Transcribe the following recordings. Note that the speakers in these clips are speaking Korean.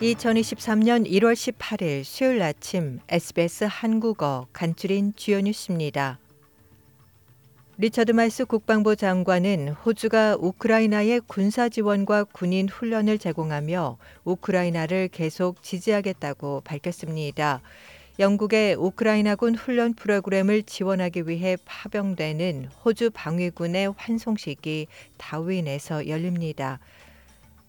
2023년 1월 18일 수요일 아침 SBS 한국어 간추린 주요 뉴스입니다. 리처드 말스 국방부 장관은 호주가 우크라이나의 군사 지원과 군인 훈련을 제공하며 우크라이나를 계속 지지하겠다고 밝혔습니다. 영국의 우크라이나군 훈련 프로그램을 지원하기 위해 파병되는 호주 방위군의 환송식이 다윈에서 열립니다.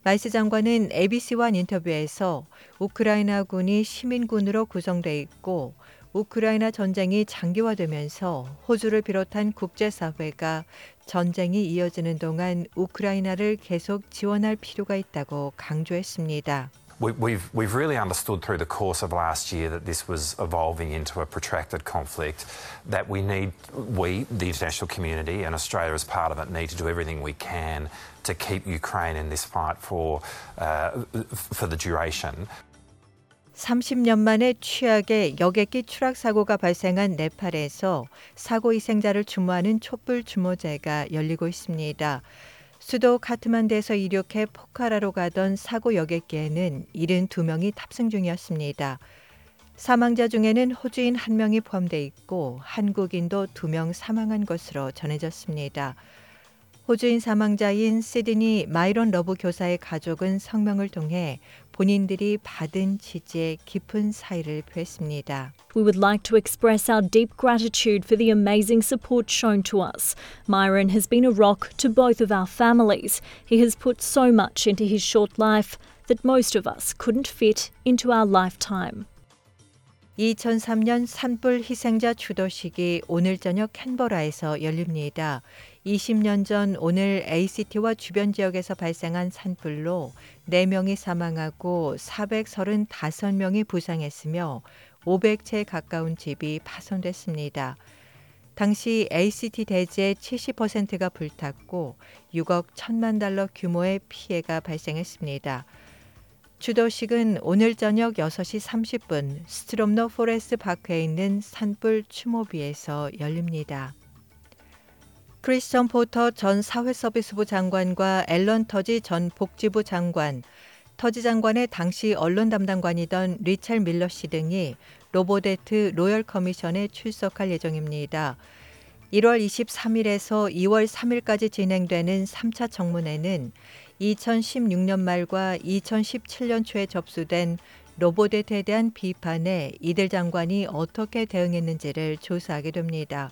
말스 장관은 ABC와 인터뷰에서 우크라이나군이 시민군으로 구성돼 있고 우크라이나 전쟁이 장기화되면서 호주를 비롯한 국제사회가 전쟁이 이어지는 동안 우크라이나를 계속 지원할 필요가 있다고 강조했습니다. We've, we've really understood through the course of last year that this was evolving into a protracted conflict, that we need, we, the international community, and Australia as part of it, need to do everything we can to keep Ukraine in this fight for, uh, for the duration. 30년 만에 취약의 여객기 추락 사고가 발생한 네팔에서 사고 희생자를 추모하는 촛불 추모제가 열리고 있습니다. 수도 카트만드에서 이륙해 포카라로 가던 사고 여객기에는 72명이 탑승 중이었습니다. 사망자 중에는 호주인 1명이 포함돼 있고 한국인도 2명 사망한 것으로 전해졌습니다. 호주인 사망자인 시드니 마이론 러브 교사의 가족은 성명을 통해 본인들이 받은 지지에 깊은 사의를 표했습니다. We would like to express our deep gratitude for the amazing support shown to us. Myron has been a rock to both of our families. He has put so much into his short life that most of us couldn't fit into our lifetime. 2003년 산불 희생자 추도식이 오늘 저녁 캔버라에서 열립니다. 20년 전 오늘 ACT와 주변 지역에서 발생한 산불로 4명이 사망하고 435명이 부상했으며 500채에 가까운 집이 파손됐습니다. 당시 ACT 대지의 70%가 불탔고 6억 1천만 달러 규모의 피해가 발생했습니다. 추도식은 오늘 저녁 6시 30분 스트롬로 포레스트 파크에 있는 산불 추모비에서 열립니다. 크리스천 포터 전 사회서비스부 장관과 앨런 터지 전 복지부 장관, 터지 장관의 당시 언론 담당관이던 레이첼 밀러 씨 등이 Robodebt Royal Commission에 출석할 예정입니다. 1월 23일에서 2월 3일까지 진행되는 3차 청문회는 2016년 말과 2017년 초에 접수된 로보데트에 대한 비판에 이들 장관이 어떻게 대응했는지를 조사하게 됩니다.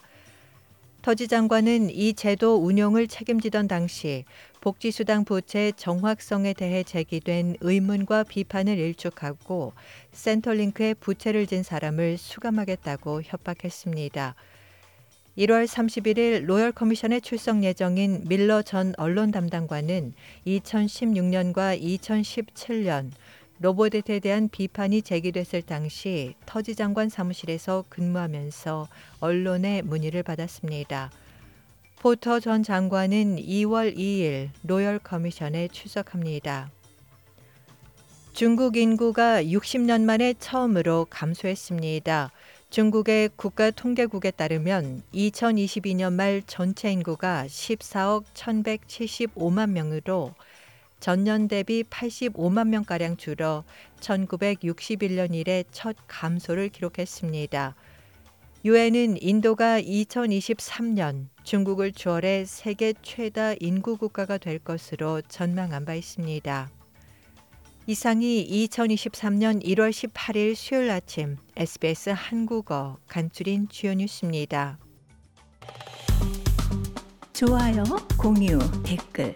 터지 장관은 이 제도 운용을 책임지던 당시 복지수당 부채 정확성에 대해 제기된 의문과 비판을 일축하고 센터링크에 부채를 진 사람을 수감하겠다고 협박했습니다. 1월 31일 Royal Commission에 출석 예정인 밀러 전 언론 담당관은 2016년과 2017년 Robodebt에 대한 비판이 제기됐을 당시 터지 장관 사무실에서 근무하면서 언론의 문의를 받았습니다. 포터 전 장관은 2월 2일 Royal Commission에 출석합니다. 중국 인구가 60년 만에 처음으로 감소했습니다. 중국의 국가통계국에 따르면 2022년 말 전체 인구가 14억 1175만 명으로 전년 대비 85만 명가량 줄어 1961년 이래 첫 감소를 기록했습니다. 유엔은 인도가 2023년 중국을 추월해 세계 최다 인구 국가가 될 것으로 전망한 바 있습니다. 이상이 2023년 1월 18일 수요일 아침 SBS 한국어 간추린 주요 뉴스입니다. 좋아요, 공유, 댓글